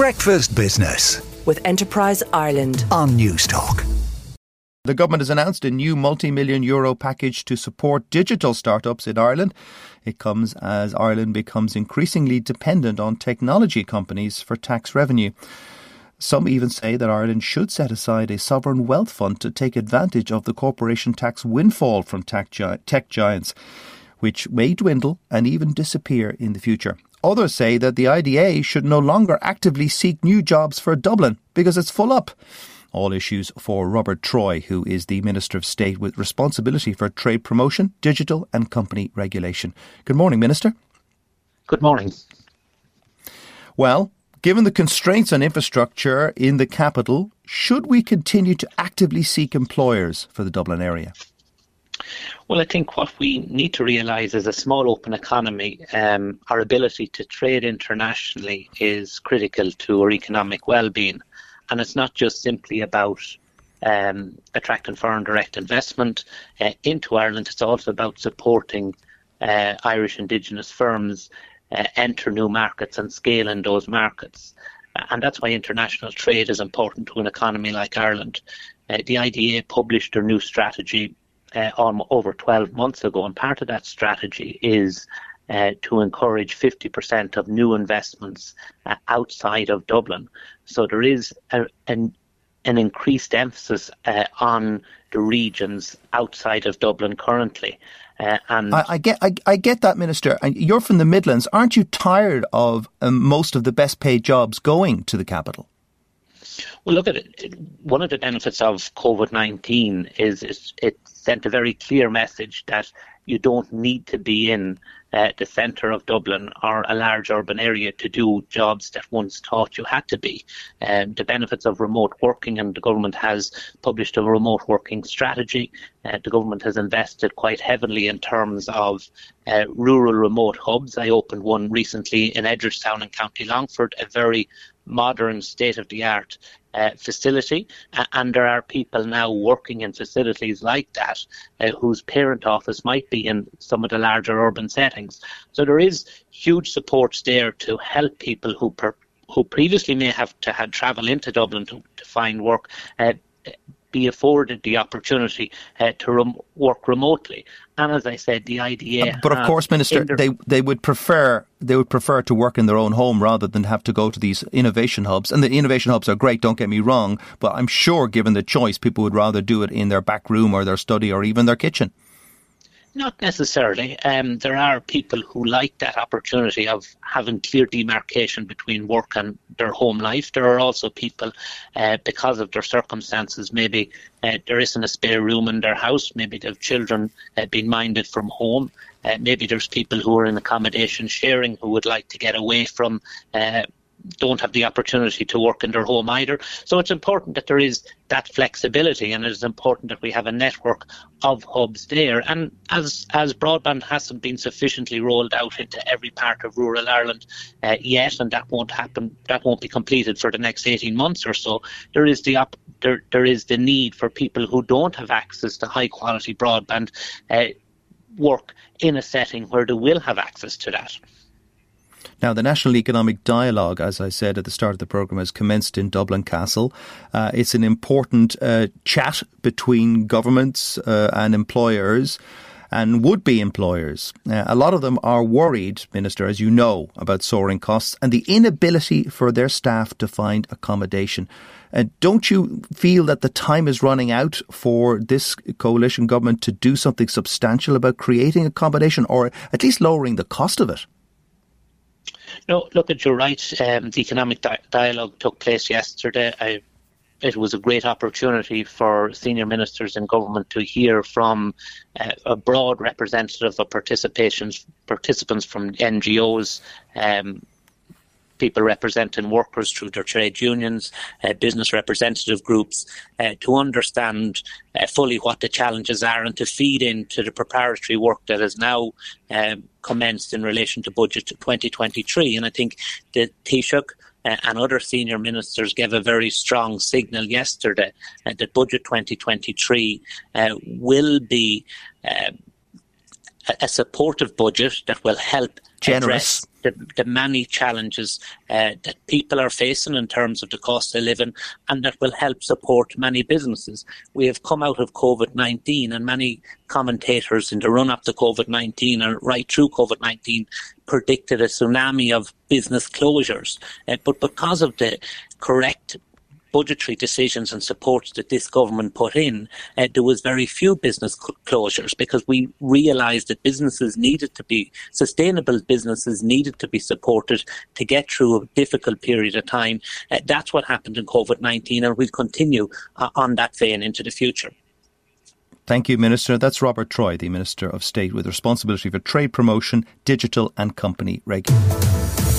Breakfast Business with Enterprise Ireland on Newstalk. The government has announced a new multi million euro package to support digital startups in Ireland. It comes as Ireland becomes increasingly dependent on technology companies for tax revenue. Some even say that Ireland should set aside a sovereign wealth fund to take advantage of the corporation tax windfall from tech, giants, which may dwindle and even disappear in the future. Others say that the IDA should no longer actively seek new jobs for Dublin because it's full up. All issues for Robert Troy, who is the Minister of State with responsibility for trade promotion, digital and company regulation. Good morning, Minister. Good morning. Well, given the constraints on infrastructure in the capital, should we continue to actively seek employers for the Dublin area? Well, I think what we need to realise as a small open economy, um, our ability to trade internationally is critical to our economic well-being. And it's not just simply about um, attracting foreign direct investment uh, into Ireland, it's also about supporting uh, Irish indigenous firms uh, enter new markets and scale in those markets. And that's why international trade is important to an economy like Ireland. Uh, the IDA published their new strategy uh, on over 12 months ago, and part of that strategy is uh, to encourage 50% of new investments uh, outside of Dublin. So there is a, an, an increased emphasis uh, on the regions outside of Dublin currently. Uh, and I, I get, I, I, get that, Minister. You're from the Midlands. Aren't you tired of um, most of the best paid jobs going to the capital? Well, look at it. One of the benefits of COVID 19 is it sent a very clear message that you don't need to be in uh, the centre of Dublin or a large urban area to do jobs that once thought you had to be. Um, the benefits of remote working, and the government has published a remote working strategy. Uh, the government has invested quite heavily in terms of uh, rural remote hubs. I opened one recently in Edgeworthstown in County Longford, a very modern, state of the art uh, facility, and there are people now working in facilities like that uh, whose parent office might be in some of the larger urban settings. So there is huge support there to help people who per, who previously may have to had travel into Dublin to, to find work. Uh, be afforded the opportunity uh, to rem- work remotely. And as I said, the IDA. Uh, but of course, Minister, their- they they would prefer they would prefer to work in their own home rather than have to go to these innovation hubs. And the innovation hubs are great. Don't get me wrong, but I'm sure, given the choice, people would rather do it in their back room or their study or even their kitchen. Not necessarily. Um, there are people who like that opportunity of having clear demarcation between work and their home life. There are also people, uh, because of their circumstances, maybe uh, there isn't a spare room in their house, maybe they have children uh, being minded from home. Uh, maybe there's people who are in accommodation sharing who would like to get away from uh, don't have the opportunity to work in their home either. So it's important that there is that flexibility, and it is important that we have a network of hubs there. And as as broadband hasn't been sufficiently rolled out into every part of rural Ireland uh, yet, and that won't happen, that won't be completed for the next eighteen months or so. There is the op- there there is the need for people who don't have access to high quality broadband. Uh, work in a setting where they will have access to that. Now, the National Economic Dialogue, as I said at the start of the programme, has commenced in Dublin Castle. Uh, it's an important uh, chat between governments uh, and employers and would be employers. Uh, a lot of them are worried, Minister, as you know, about soaring costs and the inability for their staff to find accommodation. Uh, don't you feel that the time is running out for this coalition government to do something substantial about creating accommodation or at least lowering the cost of it? No, look at you're right. Um, the economic di- dialogue took place yesterday. I, it was a great opportunity for senior ministers in government to hear from uh, a broad representative of participations participants from NGOs, um, people representing workers through their trade unions, uh, business representative groups, uh, to understand uh, fully what the challenges are and to feed into the preparatory work that is now um, commenced in relation to budget 2023. And I think the Taoiseach uh, and other senior ministers gave a very strong signal yesterday uh, that budget 2023 uh, will be uh, a supportive budget that will help generous the, the many challenges uh, that people are facing in terms of the cost of living and that will help support many businesses. We have come out of COVID 19 and many commentators in the run up to COVID 19 and right through COVID 19 predicted a tsunami of business closures. Uh, but because of the correct budgetary decisions and support that this government put in, uh, there was very few business cl- closures because we realised that businesses needed to be sustainable. Businesses needed to be supported to get through a difficult period of time. Uh, that's what happened in COVID nineteen, and we'll continue uh, on that vein into the future. Thank you, Minister. That's Robert Troy, the Minister of State with responsibility for trade promotion, digital and company regulation.